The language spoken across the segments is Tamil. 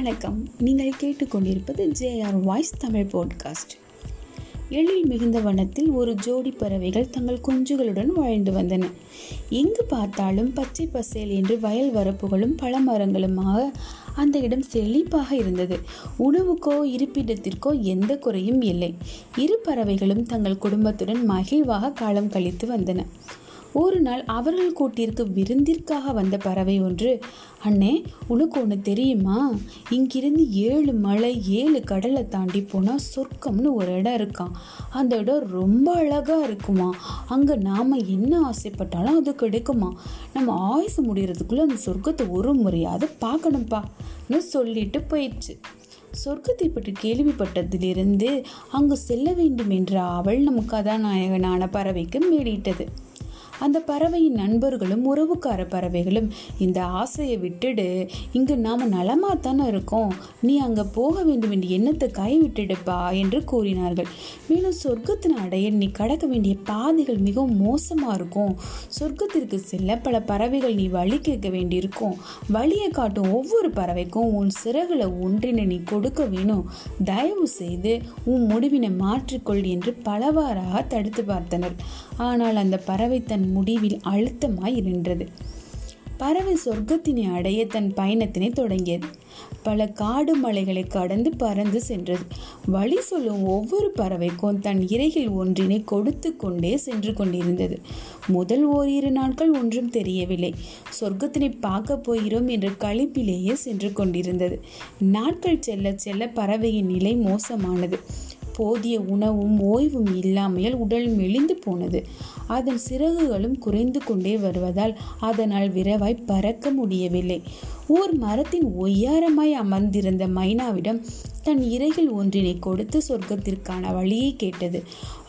வணக்கம். நீங்கள் கேட்டுக்கொண்டிருப்பது ஜேஆர் வாய்ஸ் தமிழ் போட்காஸ்ட். எழில் மிகுந்த வனத்தில் ஒரு ஜோடி பறவைகள் தங்கள் குஞ்சுகளுடன் வாழ்ந்து வந்தன. எங்கு பார்த்தாலும் பச்சை பசேல் என்று வயல் வரப்புகளும் பழமரங்களுமாக அந்த இடம் செழிப்பாக இருந்தது. உணவுக்கோ இருப்பிடத்திற்கோ எந்த குறையும் இல்லை. இரு பறவைகளும் தங்கள் குடும்பத்துடன் மகிழ்வாக காலம் கழித்து வந்தன. ஒரு நாள் அவர்கள் கூட்டிற்கு விருந்திற்காக வந்த பறவை ஒன்று அண்ணே உனக்கு ஒன்று தெரியுமா? இங்கிருந்து ஏழு மலை ஏழு கடலை தாண்டி போனால் சொர்க்கம்னு ஒரு இடம் இருக்கான் அந்த இடம் ரொம்ப அழகாக இருக்குமா? அங்கே நாம் என்ன ஆசைப்பட்டாலும் அது கிடைக்குமா? நம்ம ஆயுசு முடிகிறதுக்குள்ளே அந்த சொர்க்கத்தை ஒரு முறையாவது பார்க்கணும்ப்பான்னு சொல்லிட்டு போயிடுச்சு. சொர்க்கத்தை பற்றி கேள்விப்பட்டதிலிருந்து அங்கு செல்ல வேண்டும் என்ற அவள் நம் கதாநாயகனான பறவைக்கு மேலிட்டது. அந்த பறவையின் நண்பர்களும் உறவுக்கார பறவைகளும் இந்த ஆசையை விட்டுடு. இங்கு நாம் நலமாக தானே இருக்கோம். நீ அங்கே போக வேண்டும் என்ற எண்ணத்தை கைவிட்டுடுப்பா என்று கூறினார்கள். மேலும் சொர்க்கத்தின் அடைய நீ கடக்க வேண்டிய பாதைகள் மிகவும் மோசமாக இருக்கும். சொர்க்கத்திற்கு செல்ல பல பறவைகள் நீ வழி கேட்க வேண்டியிருக்கும். வழியை காட்டும் ஒவ்வொரு பறவைக்கும் உன் சிறகுல ஒன்றினை நீ கொடுக்க வேணும். தயவு செய்து உன் முடிவினை மாற்றிக்கொள் என்று பலவாறாக தடுத்து பார்த்தனர். ஆனால் அந்த பறவை தன் முடிவில் அழுத்தமாய் நின்றது. பறவை சொர்க்கத்தினை அடைய தன் பயணத்தினை தொடங்கியது. பல காடு மலைகளை கடந்து பறந்து சென்றது. வழி சொல்லும் ஒவ்வொரு பறவைக்கும் தன் இறையில் ஒன்றினை கொடுத்து கொண்டே சென்று கொண்டிருந்தது. முதல் ஓரிரு நாட்கள் ஒன்றும் தெரியவில்லை. சொர்க்கத்தினை பார்க்க போகிறோம் என்ற கழிப்பிலேயே சென்று கொண்டிருந்தது. நாட்கள் செல்ல செல்ல பறவையின் நிலை மோசமானது. போதிய உணவும் ஓய்வும் இல்லாமையால் உடல் மெலிந்து போனது. அதன் சிறகுகளும் குறைந்து கொண்டே வருவதால் அதனால் விரைவாய் பறக்க முடியவில்லை. ஓர் மரத்தின் ஒய்யாரமாய் அமர்ந்திருந்த மைனாவிடம் தன் இறைகள் ஒன்றினை கொடுத்து சொர்க்கத்திற்கான வழியை கேட்டது.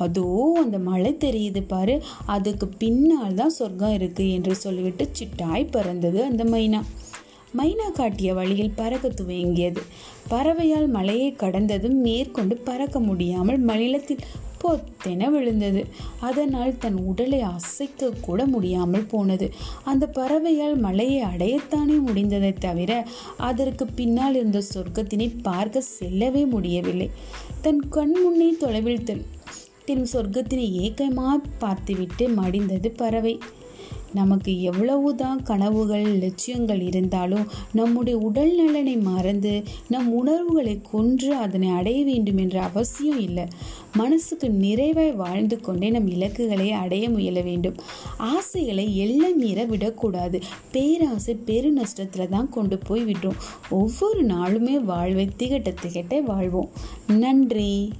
அதோ அந்த மலை தெரியுது பாரு அதுக்கு பின்னால் தான் சொர்க்கம் இருக்குது என்று சொல்லிவிட்டு சிட்டாய் பறந்தது அந்த மைனா. மைனா காட்டிய வழியில் பறக்க துவங்கியது. பறவையால் மலையை கடந்ததும் மேற்கொண்டு பறக்க முடியாமல் மலிலத்தில் பொத்தென விழுந்தது. அதனால் தன் உடலை அசைக்க கூட முடியாமல் போனது. அந்த பறவையால் மலையை அடையத்தானே முடிந்ததை தவிர அதற்கு பின்னால் இருந்த சொர்க்கத்தினை பார்க்க செல்லவே முடியவில்லை. தன் கண் முன்னே தொலைவில் தன் சொர்க்கத்தினை ஏக்கமாக பார்த்துவிட்டு மடிந்தது பறவை. நமக்கு எவ்வளவுதான் கனவுகள் லட்சியங்கள் இருந்தாலும் நம்முடைய உடல் நலனை மறந்து நம் உணர்வுகளை கொன்று அதனை அடைய வேண்டும் என்ற அவசியம் இல்லை. மனசுக்கு நிறைவாய் வாழ்ந்து கொண்டே நம் இலக்குகளை அடைய முயல வேண்டும். ஆசைகளை எல்லாம் மீற விடக்கூடாது. பேராசை பெரு நஷ்டத்தில் தான் கொண்டு போய் விடுறோம். ஒவ்வொரு நாளுமே வாழ்வை திகட்ட திகட்ட வாழ்வோம். நன்றி.